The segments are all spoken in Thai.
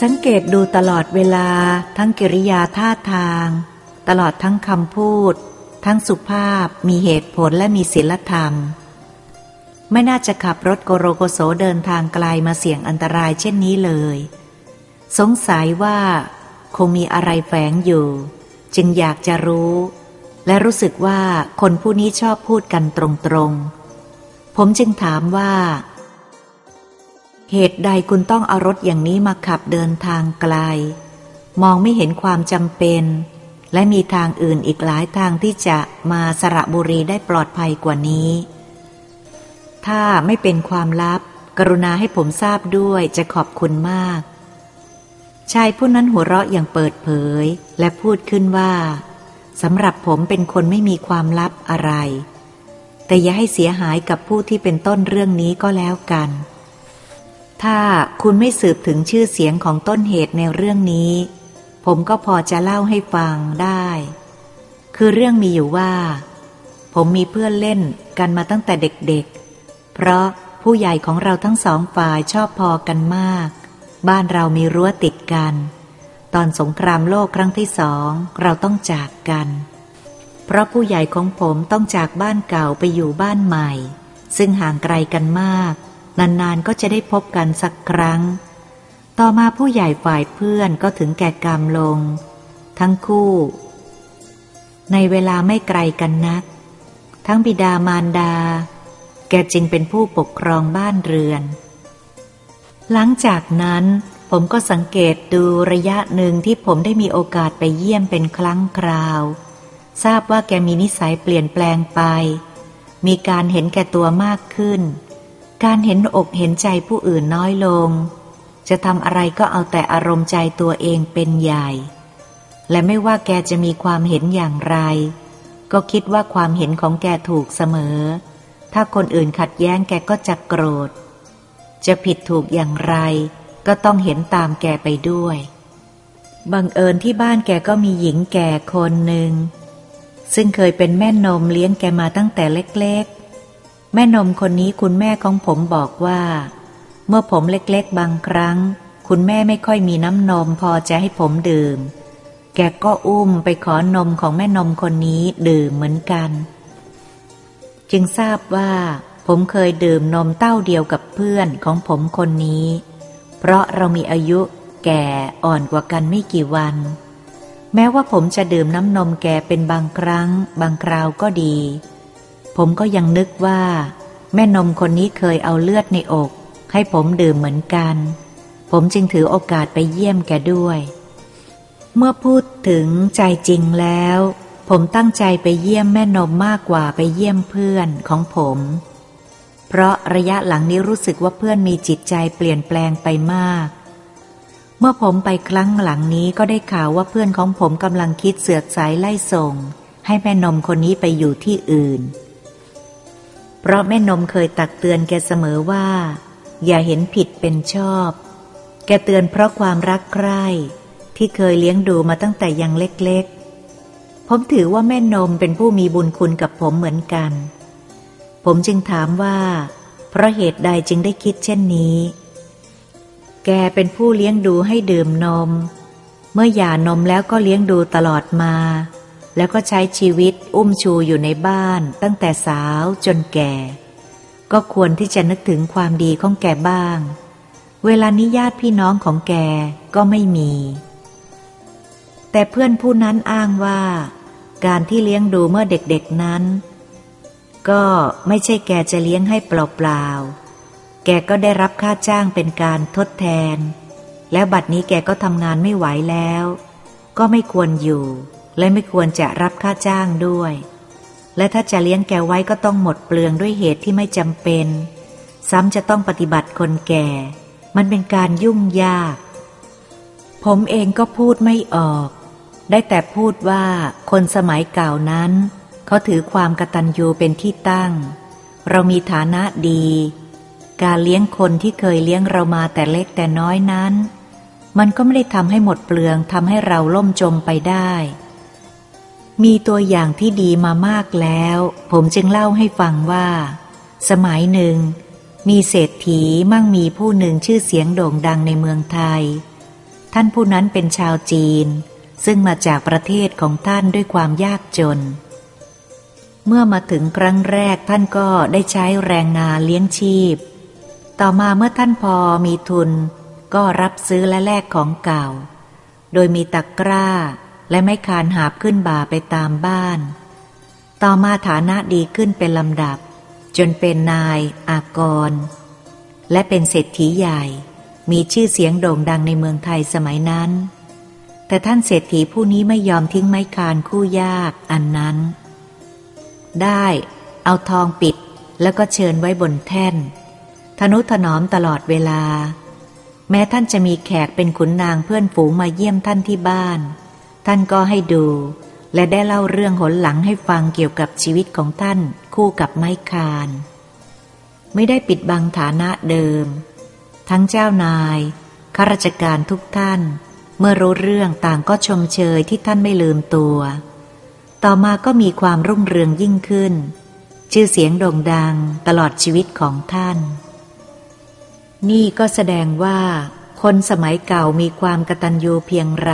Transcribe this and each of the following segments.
สังเกตดูตลอดเวลาทั้งกิริยาท่าทาง ตลอดทั้งคำพูด ทั้งสุภาพมีเหตุผลและมีศีลธรรม ไม่น่าจะขับรถโกโรโกโสเดินทางไกลมาเสี่ยงอันตรายเช่นนี้เลย สงสัยว่า คงมีอะไรแฝงอยู่ จึงอยากจะรู้ และรู้สึกว่าคนผู้นี้ชอบพูดกันตรงๆ ผมจึงถามว่า เหตุใดคุณต้องเอารถอย่างนี้มาขับเดินทางไกล มองไม่เห็นความจำเป็น และมีทางอื่นอีกหลายทางที่จะมาสระบุรีได้ปลอดภัยกว่านี้ ถ้าไม่เป็นความลับ กรุณาให้ผมทราบด้วยจะขอบคุณมาก ชายผู้นั้นหัวเราะอย่างเปิดเผย และพูดขึ้นว่าสำหรับผมเป็นคนไม่มีความลับอะไร แต่อย่าให้เสียหายกับผู้ที่เป็นต้นเรื่องนี้ก็แล้วกัน ถ้าคุณไม่สืบถึงชื่อเสียงของต้นเหตุในเรื่องนี้ ผมก็พอจะเล่าให้ฟังได้ คือเรื่องมีอยู่ว่า ผมมีเพื่อนเล่นกันมาตั้งแต่เด็กๆ เพราะผู้ใหญ่ของเราทั้งสองฝ่ายชอบพอกันมาก บ้านเรามีรั้วติดกัน ตอนสงครามโลกครั้งที่สองเราต้องจากกัน เพราะผู้ใหญ่ของผมต้องจากบ้านเก่าไปอยู่บ้านใหม่ ซึ่งห่างไกลกันมาก นานๆก็จะได้พบกันสักครั้ง ต่อมาผู้ใหญ่ฝ่ายเพื่อนก็ถึงแก่กรรมลง ทั้งคู่ ในเวลาไม่ไกลกันนัก ทั้งบิดามารดา แกจึงเป็นผู้ปกครองบ้านเรือน หลังจากนั้นผมก็สังเกตดูระยะหนึ่งที่ผมได้มีโอกาสไปเยี่ยมเป็นครั้งคราว ทราบว่าแกมีนิสัยเปลี่ยนแปลงไป มีการเห็นแก่ตัวมากขึ้น การเห็นอกเห็นใจผู้อื่นน้อยลง จะทำอะไรก็เอาแต่อารมณ์ใจตัวเองเป็นใหญ่ และไม่ว่าแกจะมีความเห็นอย่างไร ก็คิดว่าความเห็นของแกถูกเสมอ ถ้าคนอื่นขัดแย้งแกก็จะโกรธ จะผิดถูกอย่างไร ก็ต้องเห็นตามแกไปด้วย บังเอิญที่บ้านแกก็มีหญิงแก่คนหนึ่งซึ่งเคยเป็นแม่นมเลี้ยงแกมาตั้งแต่เล็ก แม่นมคนนี้คุณแม่ของผมบอกว่า เมื่อผมเล็กๆบางครั้ง คุณแม่ไม่ค่อยมีน้ำนมพอจะให้ผมดื่ม แกก็อุ้มไปขอนมของแม่นมคนนี้ดื่มเหมือนกัน จึงทราบว่า ผมเคยดื่มนมเต้าเดียวกับเพื่อนของผมคนนี้ เพราะเรามีอายุแก่อ่อนกว่ากันไม่กี่วัน แม้ว่าผมจะดื่มน้ำนมแกเป็นบางครั้ง บางคราวก็ดี ผมก็ยังนึกว่า แม่นมคนนี้เคยเอาเลือดในอก ให้ผมดื่มเหมือนกัน ผมจึงถือโอกาสไปเยี่ยมแกด้วย เมื่อพูดถึงใจจริงแล้ว ผมตั้งใจไปเยี่ยมแม่นมมากกว่าไปเยี่ยมเพื่อนของผม เพราะระยะหลังนี้รู้สึกว่าเพื่อนมีจิตใจเปลี่ยนแปลงไปมากเมื่อผมไปครั้งหลังนี้ก็ได้ข่าวว่าเพื่อนของผมกำลังคิดเสือกสายไล่ส่ง ให้แม่นมคนนี้ไปอยู่ที่อื่น เพราะแม่นมเคยตักเตือนแกเสมอว่า อย่าเห็นผิดเป็นชอบ แกเตือนเพราะความรักใคร่ที่เคยเลี้ยงดูมาตั้งแต่ยังเล็กๆ ผมถือว่าแม่นมเป็นผู้มีบุญคุณกับผมเหมือนกัน ผมจึงถามว่า เพราะเหตุใดจึงได้คิดเช่นนี้ แกเป็นผู้เลี้ยงดูให้ดื่มนม เมื่อหย่านมแล้วก็เลี้ยงดูตลอดมา แล้วก็ใช้ชีวิตอุ้มชูอยู่ในบ้านตั้งแต่สาวจนแก่ ก็ควรที่จะนึกถึงความดีของแกบ้าง เวลานี้ญาติพี่น้องของแกก็ไม่มี แต่เพื่อนผู้นั้นอ้างว่า การที่เลี้ยงดูเมื่อเด็กๆนั้น ก็ไม่ใช่แกจะเลี้ยงให้เปล่าๆ แกก็ได้รับค่าจ้างเป็นการทดแทน แล้วบัดนี้แกก็ทำงานไม่ไหวแล้ว ก็ไม่ควรอยู่ และไม่ควรจะรับค่าจ้างด้วย และถ้าจะเลี้ยงแกไว้ก็ต้องหมดเปลืองด้วยเหตุที่ไม่จำเป็น ซ้ำจะต้องปฏิบัติคนแก่ มันเป็นการยุ่งยาก ผมเองก็พูดไม่ออก ได้แต่พูดว่าคนสมัยเก่านั้น เขาถือความกตัญญูเป็นที่ตั้ง เรามีฐานะดี การเลี้ยงคนที่เคยเลี้ยงเรามาแต่เล็กแต่น้อยนั้นมันก็ไม่ได้ทำให้หมดเปลืองทำให้เราล่มจมไปได้ มีตัวอย่างที่ดีมามากแล้ว ผมจึงเล่าให้ฟังว่า สมัยหนึ่ง มีเศรษฐีมั่งมีผู้หนึ่งชื่อเสียงโด่งดังในเมืองไทย ท่านผู้นั้นเป็นชาวจีน ซึ่งมาจากประเทศของท่านด้วยความยากจน เมื่อมาถึงครั้งแรกท่านก็ได้ใช้แรงงานเลี้ยงชีพ ต่อมาเมื่อท่านพอมีทุน ก็รับซื้อและแลกของเก่า โดยมีตะกร้า และไม่คานหาบขึ้นบ่าไปตามบ้าน ต่อมาฐานะดีขึ้นเป็นลำดับ จนเป็นนาย อากร และเป็นเศรษฐีใหญ่ มีชื่อเสียงโด่งดังในเมืองไทยสมัยนั้น แต่ท่านเศรษฐีผู้นี้ไม่ยอมทิ้งไม้คานคู่ยากอันนั้น ได้เอาทองปิดแล้วก็เชิญไว้บนแท่น ทนุถนอมตลอดเวลา แม้ท่านจะมีแขกเป็นขุนนางเพื่อนฝูงมาเยี่ยมท่านที่บ้าน ท่านก็ให้ดู และได้เล่าเรื่องหนหลังให้ฟังเกี่ยวกับชีวิตของท่านคู่กับไม้คาน ไม่ได้ปิดบังฐานะเดิม ทั้งเจ้านายข้าราชการทุกท่าน เมื่อรู้เรื่องต่างก็ชมเชยที่ท่านไม่ลืมตัว ต่อมาก็มีความรุ่งเรืองยิ่งขึ้น ชื่อเสียงโด่งดังตลอดชีวิตของท่าน นี่ก็แสดงว่าคนสมัยเก่ามีความกตัญญูเพียงไร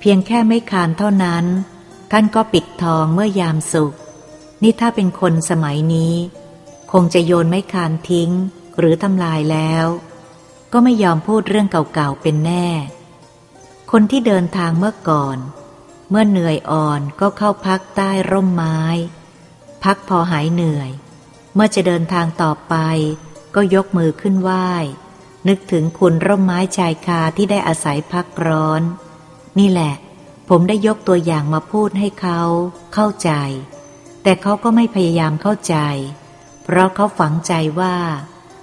เพียงแค่ไม่คานเท่านั้น ท่านก็ปิดทองเมื่อยามสุข นี่ถ้าเป็นคนสมัยนี้ คงจะโยนไม่คานทิ้ง หรือทำลายแล้ว ก็ไม่ยอมพูดเรื่องเก่าๆเป็นแน่ คนที่เดินทางเมื่อก่อน เมื่อเหนื่อยอ่อนก็เข้าพักใต้ร่มไม้ พักพอหายเหนื่อย เมื่อจะเดินทางต่อไป ก็ยกมือขึ้นไหว้นึกถึงคุณร่มไม้ชายคาที่ได้อาศัยพักร้อน นี่แหละ ผมได้ยกตัวอย่างมาพูดให้เขาเข้าใจ แต่เขาก็ไม่พยายามเข้าใจ เพราะเขาฝังใจว่า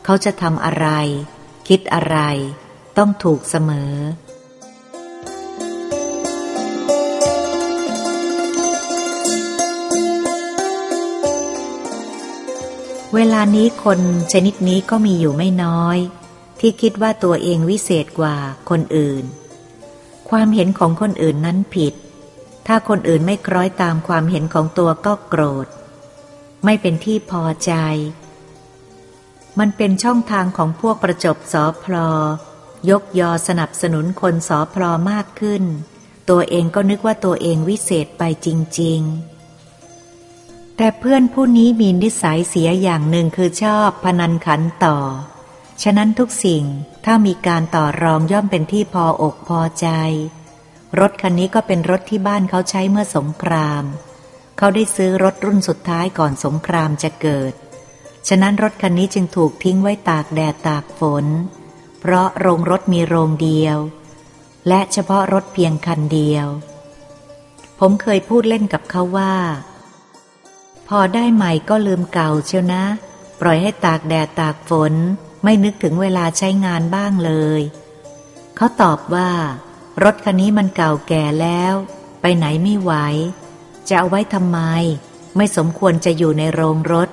เขาจะทำอะไร คิดอะไร ต้องถูกเสมอเวลานี้คนชนิดนี้ก็มีอยู่ไม่น้อย ที่คิดว่าตัวเองวิเศษกว่าคนอื่น ความเห็นของคนอื่นนั้นผิด ถ้าคนอื่นไม่คล้อยตามความเห็นของตัวก็โกรธ ไม่เป็นที่พอใจ มันเป็นช่องทางของพวกประจบสอพลอยกยอสนับสนุนคนสอพลอมากขึ้น ตัวเองก็นึกว่าตัวเองวิเศษไปจริง ๆ แต่เพื่อนผู้นี้มีนิสัยเสียอย่างหนึ่งคือชอบพนันขันต่อ ฉะนั้นทุกสิ่งถ้ามีการต่อรองย่อมเป็นที่พออกพอใจ รถคันนี้ก็เป็นรถที่บ้านเขาใช้เมื่อสงคราม เขาได้ซื้อรถรุ่นสุดท้ายก่อนสงครามจะเกิด ฉะนั้นรถคันนี้จึงถูกทิ้งไว้ตากแดดตากฝน เพราะโรงรถมีโรงเดียว และเฉพาะรถเพียงคันเดียว ผมเคยพูดเล่นกับเขาว่า พอได้ใหม่ก็ลืมเก่าเชียวนะ ปล่อยให้ตากแดดตากฝน ไม่นึกถึงเวลาใช้งานบ้างเลย เขาตอบว่า รถคันนี้มันเก่าแก่แล้ว ไปไหนไม่ไหว จะเอาไว้ทำไม ไม่สมควรจะอยู่ในโรงรถ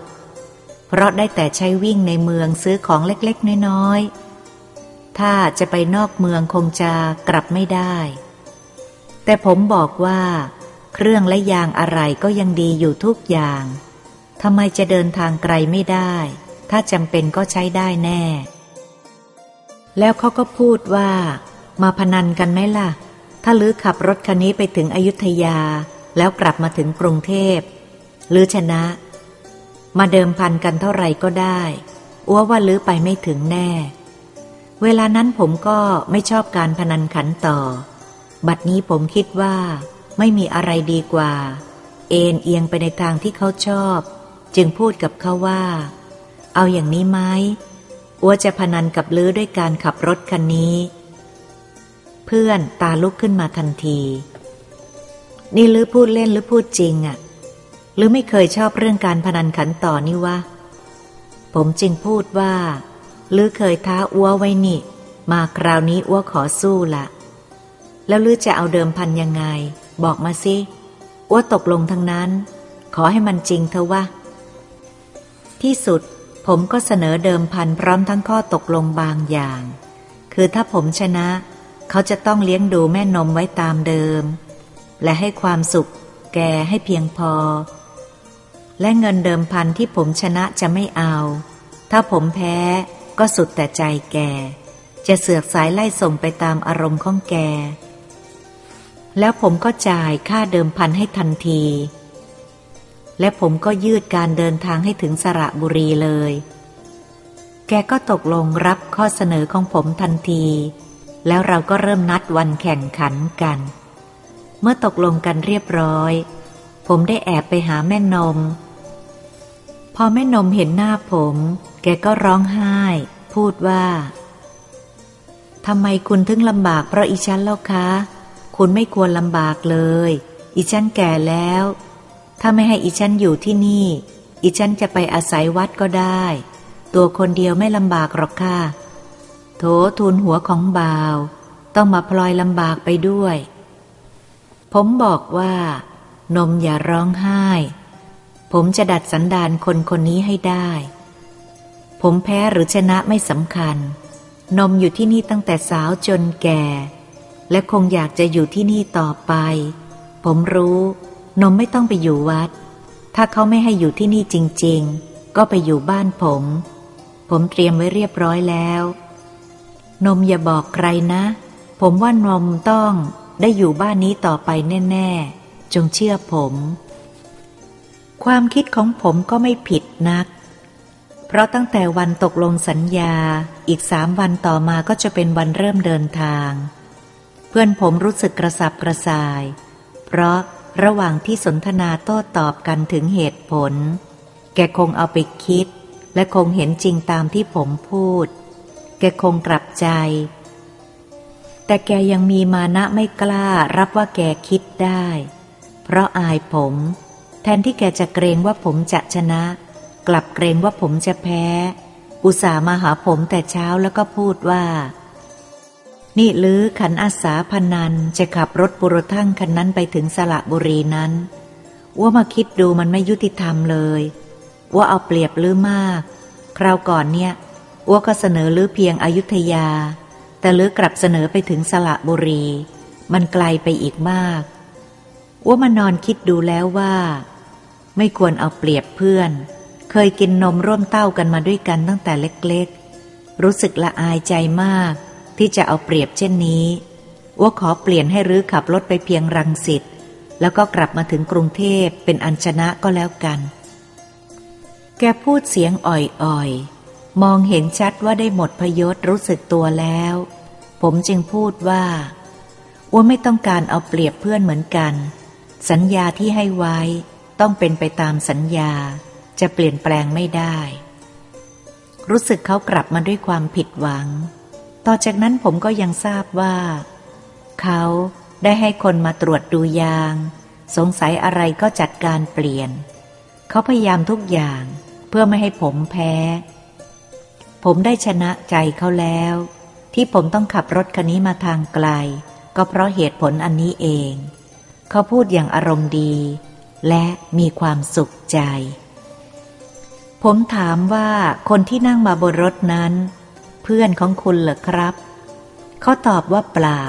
เพราะได้แต่ใช้วิ่งในเมืองซื้อของเล็กๆ น้อยๆ ถ้าจะไปนอกเมืองคงจะกลับไม่ได้ แต่ผมบอกว่า เครื่องและยางอะไรก็ยังดีอยู่ทุกอย่างทำไมจะเดินทางไกลไม่ได้ ถ้าจำเป็นก็ใช้ได้แน่ แล้วเขาก็พูดว่า มาพนันกันไหมล่ะ ถ้าลื้อขับรถคันนี้ไปถึงอยุธยา แล้วกลับมาถึงกรุงเทพลือชนะ มาเดิมพันกันเท่าไหร่ก็ได้อ้วว่าลื้อไปไม่ถึงแน่ เวลานั้นผมก็ไม่ชอบการพนันขันต่อ บัดนี้ผมคิดว่า ไม่มีอะไรดีกว่า เอ็นเอียงไปในทางที่เขาชอบ จึงพูดกับเขาว่า เอาอย่างนี้ไหมอัวจะพนันกับลื้อด้วยการขับรถคันนี้ เพื่อนตาลุกขึ้นมาทันที นี่ลื้อพูดเล่นหรือพูดจริงอะ่ะหรือไม่เคยชอบเรื่องการพนันขันต่อนี่วะ ผมจึงพูดว่าลือเคยท้าอัวไว้นี่ มาคราวนี้อัวขอสู้ละแล้วลือจะเอาเดิมพันยังไง บอกมาสิอัวตกลงทั้งนั้น ขอให้มันจริงเถอะวะที่สุด ผมก็เสนอเดิมพันพร้อมทั้งข้อตกลงบางอย่าง คือถ้าผมชนะ เขาจะต้องเลี้ยงดูแม่นมไว้ตามเดิม และให้ความสุขแกให้เพียงพอ และเงินเดิมพันที่ผมชนะจะไม่เอา ถ้าผมแพ้ก็สุดแต่ใจแก จะเสือกสายไล่ส่งไปตามอารมณ์ของแก แล้วผมก็จ่ายค่าเดิมพันให้ทันที และผมก็ยืดการเดินทางให้ถึงสระบุรีเลย แกก็ตกลงรับข้อเสนอของผมทันที แล้วเราก็เริ่มนัดวันแข่งขันกัน เมื่อตกลงกันเรียบร้อย ผมได้แอบไปหาแม่นม พอแม่นมเห็นหน้าผม แกก็ร้องไห้ พูดว่าทำไมคุณถึงลำบากเพราะอีฉันแล้วคะ คุณไม่ควรลำบากเลย อีฉันแก่แล้ว ถ้าไม่ให้อีฉันอยู่ที่นี่ อีฉันจะไปอาศัยวัดก็ได้ ตัวคนเดียวไม่ลำบากหรอกค่ะ โถทูลหัวของบ่าว ต้องมาพลอยลำบากไปด้วย ผมบอกว่า นมอย่าร้องไห้ ผมจะดัดสันดานคนคนนี้ให้ได้ ผมแพ้หรือชนะไม่สำคัญ นมอยู่ที่นี่ตั้งแต่สาวจนแก่ และคงอยากจะอยู่ที่นี่ต่อไป ผมรู้ นมไม่ต้องไปอยู่วัด ถ้าเขาไม่ให้อยู่ที่นี่จริง ๆ ก็ไปอยู่บ้านผม ผมเตรียมไว้เรียบร้อยแล้ว นมอย่าบอกใครนะ ผมว่านมต้องได้อยู่บ้านนี้ต่อไปแน่ ๆ จงเชื่อผม ความคิดของผมก็ไม่ผิดนัก เพราะตั้งแต่วันตกลงสัญญาอีกสามวันต่อมาก็จะเป็นวันเริ่มเดินทาง เพื่อนผมรู้สึกกระสับกระส่าย เพราะ ระหว่างที่สนทนาโต้ตอบกันถึงเหตุผล แกคงเอาไปคิด และคงเห็นจริงตามที่ผมพูด แกคงกลับใจ แต่แกยังมีมานะไม่กล้ารับว่าแกคิดได้ เพราะอายผม แทนที่แกจะเกรงว่าผมจะชนะ กลับเกรงว่าผมจะแพ้ อุตส่าห์มาหาผมแต่เช้าแล้วก็พูดว่า นี่ลือขันอาสาพนันจะขับรถบุรทั่งคันนั้นไปถึงสระบุรีนั้นว่ามาคิดดูมันไม่ยุติธรรมเลย ว่าเอาเปรียบลือมาก คราวก่อนเนี่ยว่าก็เสนอลือเพียงอายุทยา แต่ลือกลับเสนอไปถึงสระบุรี มันไกลไปอีกมากว่ามานอนคิดดูแล้วว่า ไม่ควรเอาเปรียบเพื่อน เคยกินนมร่วมเต้ากันมาด้วยกันตั้งแต่เล็กๆ รู้สึกละอายใจมาก ที่จะเอาเปรียบเช่นนี้ว่าขอเปลี่ยนให้รื้อขับรถไปเพียงรังสิตแล้วก็กลับมาถึงกรุงเทพเป็นอัญชนะก็แล้วกัน แกพูดเสียงอ่อยๆ มองเห็นชัดว่าได้หมดพยศรู้สึกตัวแล้ว ผมจึงพูดว่าว่าไม่ต้องการเอาเปรียบเพื่อนเหมือนกัน สัญญาที่ให้ไว้ต้องเป็นไปตามสัญญาจะเปลี่ยนแปลงไม่ได้ รู้สึกเขากลับมาด้วยความผิดหวัง ต่อจากนั้นผมก็ยังทราบว่า เขาได้ให้คนมาตรวจดูยาง สงสัยอะไรก็จัดการเปลี่ยน เขาพยายามทุกอย่างเพื่อไม่ให้ผมแพ้ ผมได้ชนะใจเขาแล้ว ที่ผมต้องขับรถคันนี้มาทางไกล ก็เพราะเหตุผลอันนี้เอง เขาพูดอย่างอารมณ์ดี และมีความสุขใจ ผมถามว่าคนที่นั่งมาบนรถนั้น เพื่อนของคุณเหรอครับ เขาตอบว่าเปล่า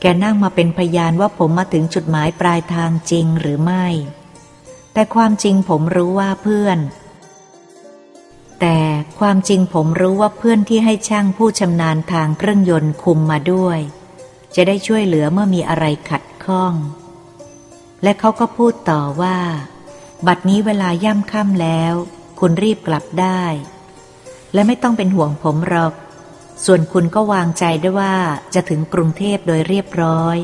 แกนั่งมาเป็นพยานว่าผมมาถึงจุดหมายปลายทางจริงหรือไม่ แต่ความจริงผมรู้ว่าเพื่อน แต่ความจริงผมรู้ว่าเพื่อนที่ให้ช่างผู้ชำนาญทางเครื่องยนต์คุมมาด้วย จะได้ช่วยเหลือเมื่อมีอะไรขัดข้อง และเขาก็พูดต่อว่า บัดนี้เวลาย่ำค่ำแล้ว คุณรีบกลับได้ และไม่ต้องเป็นห่วงผมหรอก ส่วนคุณก็วางใจได้ว่าจะถึงกรุงเทพโดยเรียบร้อย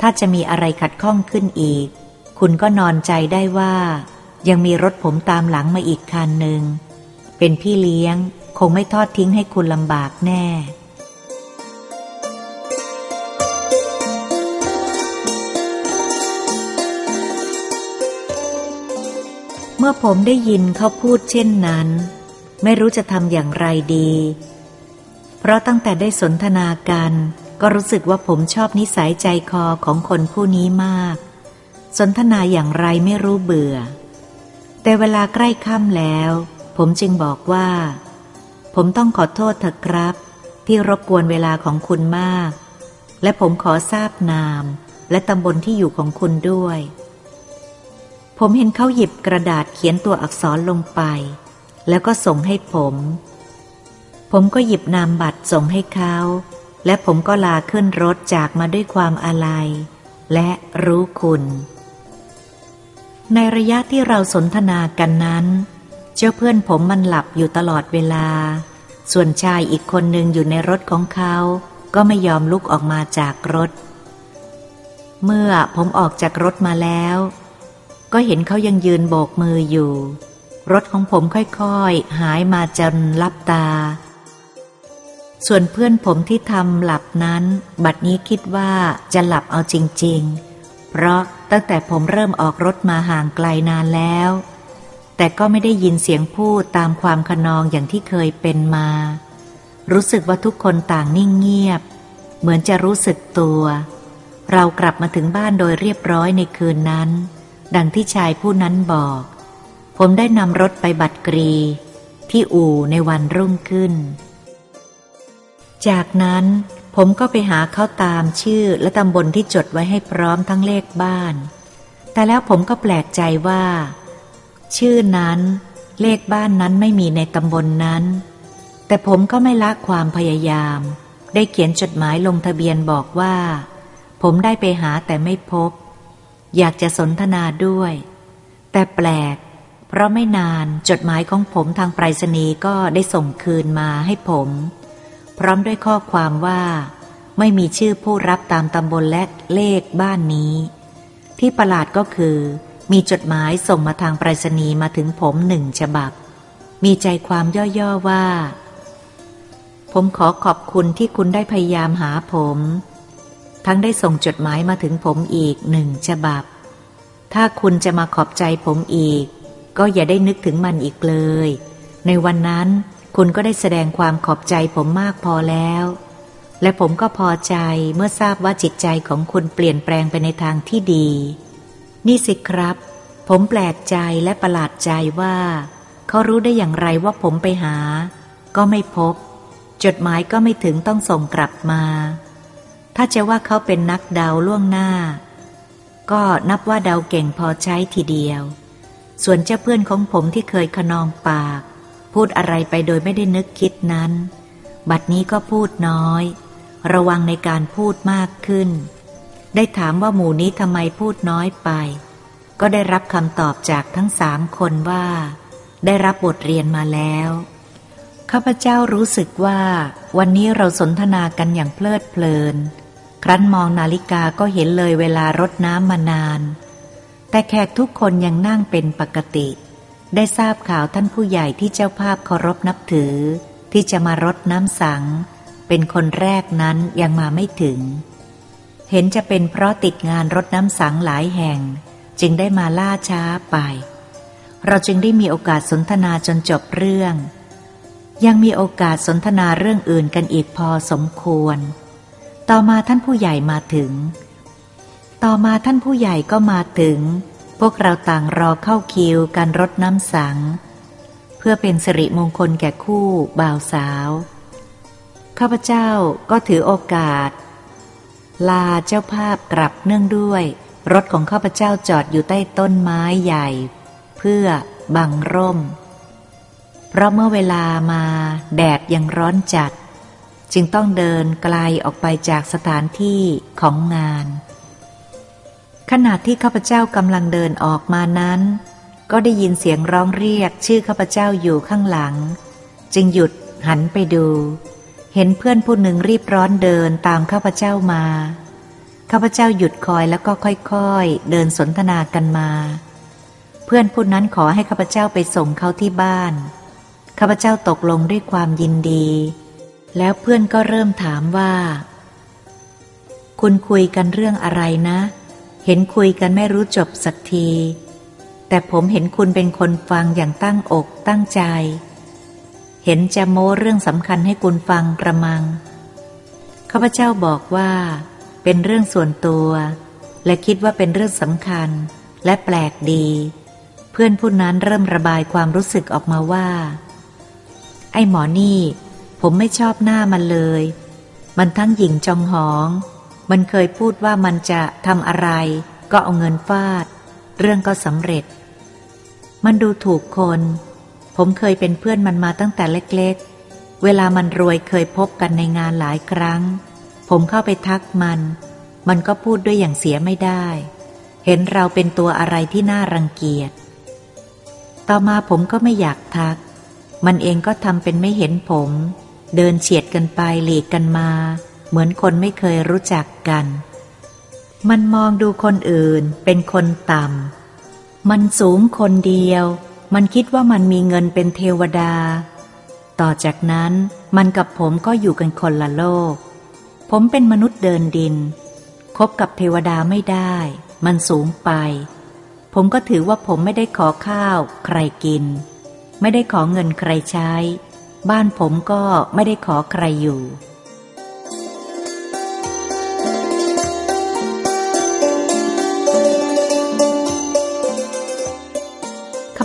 ถ้าจะมีอะไรขัดข้องขึ้นอีก คุณก็นอนใจได้ว่า ยังมีรถผมตามหลังมาอีกคันหนึ่ง เป็นพี่เลี้ยง คงไม่ทอดทิ้งให้คุณลำบากแน่เมื่อผมได้ยินเขาพูดเช่นนั้น ไม่รู้จะทำอย่างไรดี เพราะตั้งแต่ได้สนทนากัน ก็รู้สึกว่าผมชอบนิสัยใจคอของคนผู้นี้มาก สนทนาอย่างไรไม่รู้เบื่อ แต่เวลาใกล้ค่ำแล้ว ผมจึงบอกว่า ผมต้องขอโทษเถอะครับ ที่รบกวนเวลาของคุณมาก และผมขอทราบนาม และตำบลที่อยู่ของคุณด้วย ผมเห็นเขาหยิบกระดาษเขียนตัวอักษรลงไป แล้วก็ส่งให้ผม ผมก็หยิบนามบัตรส่งให้เขา และผมก็ลาขึ้นรถจากมาด้วยความอาลัย และรู้คุณ ในระยะที่เราสนทนากันนั้น เจ้าเพื่อนผมมันหลับอยู่ตลอดเวลา ส่วนชายอีกคนหนึ่งอยู่ในรถของเขา ก็ไม่ยอมลุกออกมาจากรถ เมื่อผมออกจากรถมาแล้ว ก็เห็นเขายังยืนโบกมืออยู่ รถของผมค่อยๆ หายมาจนลับตา ส่วนเพื่อนผมที่ทำหลับนั้น บัดนี้คิดว่าจะหลับเอาจริง ๆ เพราะตั้งแต่ผมเริ่มออกรถมาห่างไกลนานแล้ว แต่ก็ไม่ได้ยินเสียงพูดตามความขนองอย่างที่เคยเป็นมา รู้สึกว่าทุกคนต่างนิ่งเงียบ เหมือนจะรู้สึกตัว เรากลับมาถึงบ้านโดยเรียบร้อยในคืนนั้น ดังที่ชายผู้นั้นบอก ผมได้นำรถไปบัตรกรี ที่อู่ในวันรุ่งขึ้น จากนั้นผมก็ไปหาเขาตามชื่อและตำบลที่จดไว้ให้พร้อมทั้งเลขบ้าน แต่แล้วผมก็แปลกใจว่า ชื่อนั้น เลขบ้านนั้นไม่มีในตำบลนนั้น แต่ผมก็ไม่ละความพยายาม ได้เขียนจดหมายลงทะเบียนบอกว่า ผมได้ไปหาแต่ไม่พบ อยากจะสนทนาด้วย แต่แปลก เพราะไม่นานจดหมายของผมทางไปรษณีย์ก็ได้ส่งคืนมาให้ผม พร้อมด้วยข้อความว่า ไม่มีชื่อผู้รับตามตำบลและเลขบ้านนี้ ที่ประหลาดก็คือ มีจดหมายส่งมาทางไปรษณีย์มาถึงผมหนึ่งฉบับ มีใจความย่อๆว่า ผมขอขอบคุณที่คุณได้พยายามหาผม ทั้งได้ส่งจดหมายมาถึงผมอีกหนึ่งฉบับ ถ้าคุณจะมาขอบใจผมอีก ก็อย่าได้นึกถึงมันอีกเลย ในวันนั้นคุณก็ได้แสดงความขอบใจผมมากพอแล้ว และผมก็พอใจเมื่อทราบว่าจิตใจของคุณเปลี่ยนแปลงไปในทางที่ดี นี่สิครับ ผมแปลกใจและประหลาดใจว่า เขารู้ได้อย่างไรว่าผมไปหา ก็ไม่พบ จดหมายก็ไม่ถึงต้องส่งกลับมา ถ้าจะว่าเขาเป็นนักเดาล่วงหน้า ก็นับว่าเดาเก่งพอใช้ทีเดียว ส่วนเจ้าเพื่อนของผมที่เคยขนองปาก พูดอะไรไปโดยไม่ได้นึกคิดนั้น บัดนี้ก็พูดน้อย ระวังในการพูดมากขึ้น ได้ถามว่าหมู่นี้ทำไมพูดน้อยไป ก็ได้รับคำตอบจากทั้งสามคนว่า ได้รับบทเรียนมาแล้วข้าพเจ้ารู้สึกว่า วันนี้เราสนทนากันอย่างเพลิดเพลิน ครั้นมองนาฬิกาก็เห็นเลยเวลารดน้ำมานาน แต่แขกทุกคนยังนั่งเป็นปกติ ได้ทราบข่าวท่านผู้ใหญ่ที่เจ้าภาพเคารพนับถือ ที่จะมารดน้ำสัง เป็นคนแรกนั้นยังมาไม่ถึง เห็นจะเป็นเพราะติดงานรดน้ำสังหลายแห่ง จึงได้มาล่าช้าไป เราจึงได้มีโอกาสสนทนาจนจบเรื่อง ยังมีโอกาสสนทนาเรื่องอื่นกันอีกพอสมควร ต่อมาท่านผู้ใหญ่มาถึง ต่อมาท่านผู้ใหญ่ก็มาถึง พวกเราต่างรอเข้าคิวการรดน้ำสัง เพื่อเป็นสิริมงคลแก่คู่บ่าวสาว ข้าพเจ้าก็ถือโอกาส ลาเจ้าภาพกลับเนื่องด้วย รถของข้าพเจ้าจอดอยู่ใต้ต้นไม้ใหญ่ เพื่อบังร่ม เพราะเมื่อเวลามาแดดยังร้อนจัด จึงต้องเดินไกลออกไปจากสถานที่ของงาน ขณะที่ข้าพเจ้ากำลังเดินออกมานั้น ก็ได้ยินเสียงร้องเรียกชื่อข้าพเจ้าอยู่ข้างหลัง จึงหยุดหันไปดู เห็นเพื่อนผู้หนึ่งรีบร้อนเดินตามข้าพเจ้ามาข้าพเจ้าหยุดคอยแล้วก็ค่อยๆ เดินสนทนากันมา เพื่อนผู้นั้นขอให้ข้าพเจ้าไปส่งเขาที่บ้านข้าพเจ้าตกลงด้วยความยินดี แล้วเพื่อนก็เริ่มถามว่า คุณคุยกันเรื่องอะไรนะเเห็นคุยกันไม่รู้จบสักที แต่ผมเห็นคุณเป็นคนฟังอย่างตั้งอกตั้งใจ เห็นจะโม้เรื่องสำคัญให้คุณฟังกระมัง ข้าพเจ้าบอกว่า เป็นเรื่องส่วนตัว และคิดว่าเป็นเรื่องสำคัญและแปลกดี เพื่อนผู้นั้นเริ่มระบายความรู้สึกออกมาว่า ไอ้หมอนี่ ผมไม่ชอบหน้ามันเลย มันทั้งหญิงจองหอง มันเคยพูดว่ามันจะทำอะไร ก็เอาเงินฟาด เรื่องก็สำเร็จ มันดูถูกคน ผมเคยเป็นเพื่อนมันมาตั้งแต่เล็กๆ เวลามันรวยเคยพบกันในงานหลายครั้ง ผมเข้าไปทักมัน มันก็พูดด้วยอย่างเสียไม่ได้ เห็นเราเป็นตัวอะไรที่น่ารังเกียจ ต่อมาผมก็ไม่อยากทัก มันเองก็ทำเป็นไม่เห็นผม เดินเฉียดกันไปหลีกกันมา เหมือนคนไม่เคยรู้จักกัน มันมองดูคนอื่นเป็นคนต่ำ มันสูงคนเดียว มันคิดว่ามันมีเงินเป็นเทวดา ต่อจากนั้นมันกับผมก็อยู่กันคนละโลก ผมเป็นมนุษย์เดินดิน คบกับเทวดาไม่ได้ มันสูงไป ผมก็ถือว่าผมไม่ได้ขอข้าวใครกิน ไม่ได้ขอเงินใครใช้ บ้านผมก็ไม่ได้ขอใครอยู่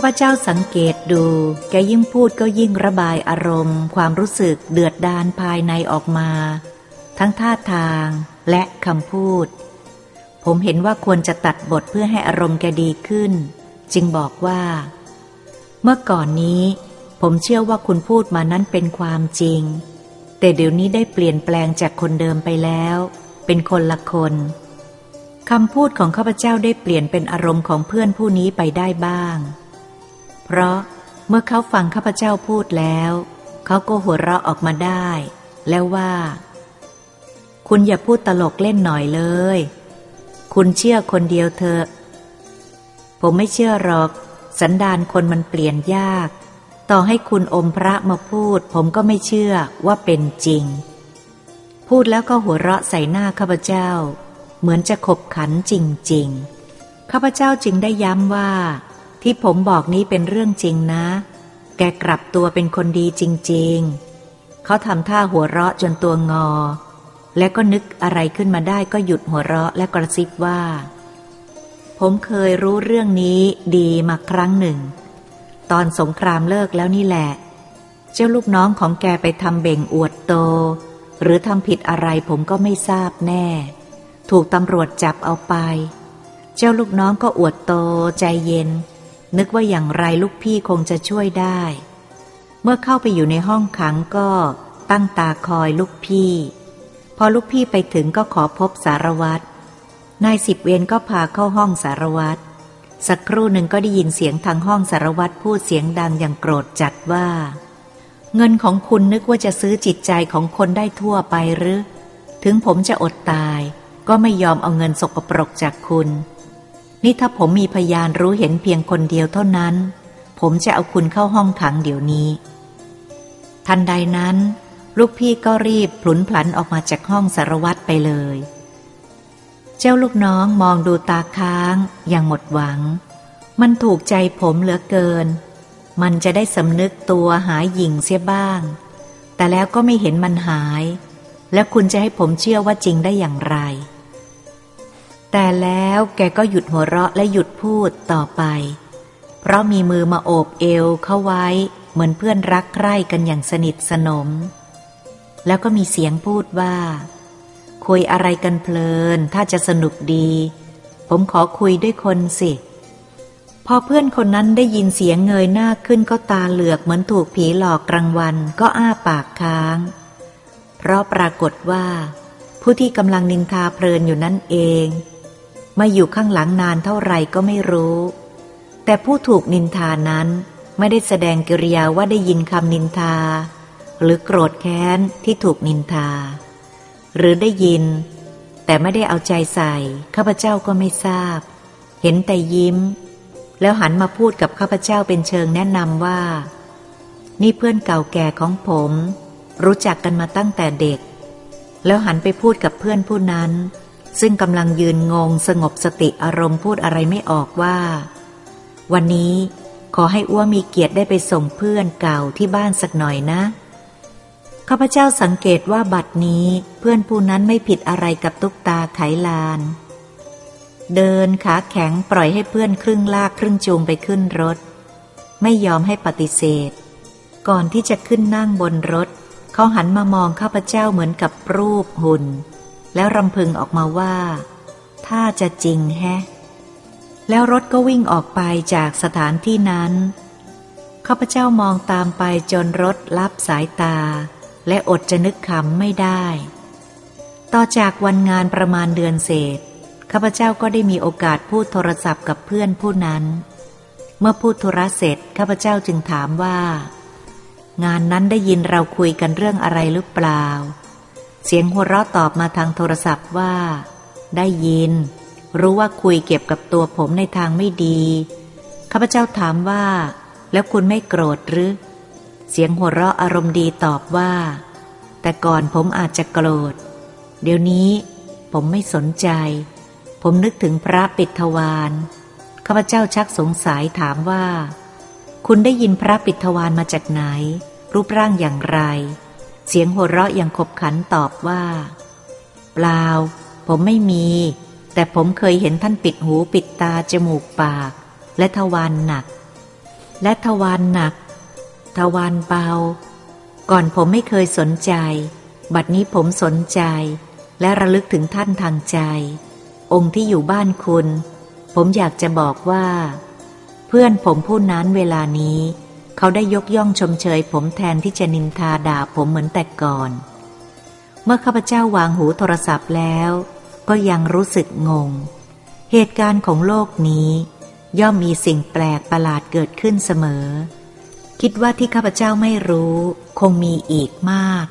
ข้าพเจ้าสังเกตดู แกยิ่งพูดก็ยิ่งระบายอารมณ์ ความรู้สึกเดือดดานภายในออกมา ทั้งท่าทางและคำพูด ผมเห็นว่าควรจะตัดบทเพื่อให้อารมณ์แกดีขึ้น จึงบอกว่า เมื่อก่อนนี้ ผมเชื่อว่าคุณพูดมานั้นเป็นความจริง แต่เดี๋ยวนี้ได้เปลี่ยนแปลงจากคนเดิมไปแล้ว เป็นคนละคนคำพูดของข้าพเจ้าได้เปลี่ยนเป็นอารมณ์ของเพื่อนผู้นี้ไปได้บ้าง เพราะเมื่อเขาฟังข้าพเจ้าพูดแล้ว เขาก็หัวเราะออกมาได้ แล้วว่า คุณอย่าพูดตลกเล่นหน่อยเลย คุณเชื่อคนเดียวเถอะ ผมไม่เชื่อหรอก สันดานคนมันเปลี่ยนยาก ต่อให้คุณอมพระมาพูด ผมก็ไม่เชื่อว่าเป็นจริง พูดแล้วก็หัวเราะใส่หน้าข้าพเจ้า เหมือนจะขบขันจริง ๆ ข้าพเจ้าจึงได้ย้ำว่า ที่ผมบอกนี้เป็นเรื่องจริงนะ แกกลับตัวเป็นคนดีจริง ๆ เขาทำท่าหัวเราะจนตัวงอ และก็นึกอะไรขึ้นมาได้ก็หยุดหัวเราะและกระซิบว่า ผมเคยรู้เรื่องนี้ดีมาครั้งหนึ่ง ตอนสงครามเลิกแล้วนี่แหละ เจ้าลูกน้องของแกไปทำเบ่งอวดโต หรือทำผิดอะไรผมก็ไม่ทราบแน่ ถูกตำรวจจับเอาไป เจ้าลูกน้องก็อวดโตใจเย็น นึกว่าอย่างไรลูกพี่คงจะช่วยได้ เมื่อเข้าไปอยู่ในห้องขังก็ตั้งตาคอยลูกพี่ พอลูกพี่ไปถึงก็ขอพบสารวัตรนายสิบเวรก็พาเข้าห้องสารวัตรสักครู่หนึ่งก็ได้ยินเสียงทางห้องสารวัตรพูดเสียงดังอย่างโกรธจัดว่า เงินของคุณนึกว่าจะซื้อจิตใจของคนได้ทั่วไปหรือ ถึงผมจะอดตาย ก็ไม่ยอมเอาเงินสกปรกจากคุณ นี่ถ้าผมมีพยานรู้เห็นเพียงคนเดียวเท่านั้น ผมจะเอาคุณเข้าห้องขังเดี๋ยวนี้ ทันใดนั้น ลูกพี่ก็รีบพลุนพลันออกมาจากห้องสารวัตรไปเลย เจ้าลูกน้องมองดูตาค้างอย่างหมดหวัง มันถูกใจผมเหลือเกิน มันจะได้สำนึกตัวหายหญิงเสียบ้าง แต่แล้วก็ไม่เห็นมันหาย แล้วคุณจะให้ผมเชื่อว่าจริงได้อย่างไร แต่แล้วแกก็หยุดหัวเราะและหยุดพูดต่อไป เพราะมีมือมาโอบเอวเข้าไว้ เหมือนเพื่อนรักใคร่กันอย่างสนิทสนม แล้วก็มีเสียงพูดว่า คุยอะไรกันเพลิน ถ้าจะสนุกดี ผมขอคุยด้วยคนสิ พอเพื่อนคนนั้นได้ยินเสียงเงยหน้าขึ้นก็ตาเหลือกเหมือนถูกผีหลอกกลางวันก็อ้าปากค้าง เพราะปรากฏว่า ผู้ที่กำลังนินทาเพลินอยู่นั่นเอง มาอยู่ข้างหลังนานเท่าไรก็ไม่รู้ แต่ผู้ถูกนินทานั้นไม่ได้แสดงกิริยาว่าได้ยินคำนินทา หรือโกรธแค้นที่ถูกนินทา หรือได้ยิน แต่ไม่ได้เอาใจใส่ ข้าพเจ้าก็ไม่ทราบ เห็นแต่ยิ้ม แล้วหันมาพูดกับข้าพเจ้าเป็นเชิงแนะนำว่า นี่เพื่อนเก่าแก่ของผม รู้จักกันมาตั้งแต่เด็ก แล้วหันไปพูดกับเพื่อนผู้นั้น ซึ่งกำลังยืนงงสงบสติอารมณ์พูดอะไรไม่ออกว่า วันนี้ขอให้อ้วมีเกียรติได้ไปส่งเพื่อนเก่าที่บ้านสักหน่อยนะข้าพเจ้าสังเกตว่าบัดนี้เพื่อนผู้นั้นไม่ผิดอะไรกับตุ๊กตาไขลาน เดินขาแข็งปล่อยให้เพื่อนครึ่งลากครึ่งจูงไปขึ้นรถ ไม่ยอมให้ปฏิเสธ ก่อนที่จะขึ้นนั่งบนรถ เขาหันมามองข้าพเจ้าเหมือนกับรูปหุ่น แล้วรำพึงออกมาว่า ถ้าจะจริงแฮะ แล้วรถก็วิ่งออกไปจากสถานที่นั้นข้าพเจ้ามองตามไปจนรถลับสายตา และอดจะนึกขำไม่ได้ ต่อจากวันงานประมาณเดือนเศษข้าพเจ้าก็ได้มีโอกาสพูดโทรศัพท์กับเพื่อนผู้นั้น เมื่อพูดธุระเสร็จข้าพเจ้าจึงถามว่า งานนั้นได้ยินเราคุยกันเรื่องอะไรหรือเปล่า เสียงหัวเราะตอบมาทางโทรศัพท์ว่า ได้ยิน รู้ว่าคุยเก็บกับตัวผมในทางไม่ดีข้าพเจ้าถามว่า แล้วคุณไม่โกรธหรือ เสียงหัวเราะอารมณ์ดีตอบว่า แต่ก่อนผมอาจจะโกรธ เดี๋ยวนี้ผมไม่สนใจ ผมนึกถึงพระปิดทวารข้าพเจ้าชักสงสัยถามว่า คุณได้ยินพระปิดทวารมาจากไหน รูปร่างอย่างไร เสียงหัวเราะอย่างขบขันตอบว่า เปล่า ผมไม่มี แต่ผมเคยเห็นท่านปิดหูปิดตาจมูกปาก และทวารหนัก และทวารหนัก ทวารเบา ก่อนผมไม่เคยสนใจ บัดนี้ผมสนใจ และระลึกถึงท่านทางใจ องค์ที่อยู่บ้านคุณ ผมอยากจะบอกว่า เพื่อนผมผู้นั้นเวลานี้ เขาได้ยกย่องชมเชยผมแทนที่จะนินทาด่าผมเหมือนแต่ก่อน เมื่อข้าพเจ้าวางหูโทรศัพท์แล้ว ก็ยังรู้สึกงง เหตุการณ์ของโลกนี้ ย่อมมีสิ่งแปลกประหลาดเกิดขึ้นเสมอ คิดว่าที่ข้าพเจ้าไม่รู้ คงมีอีกมาก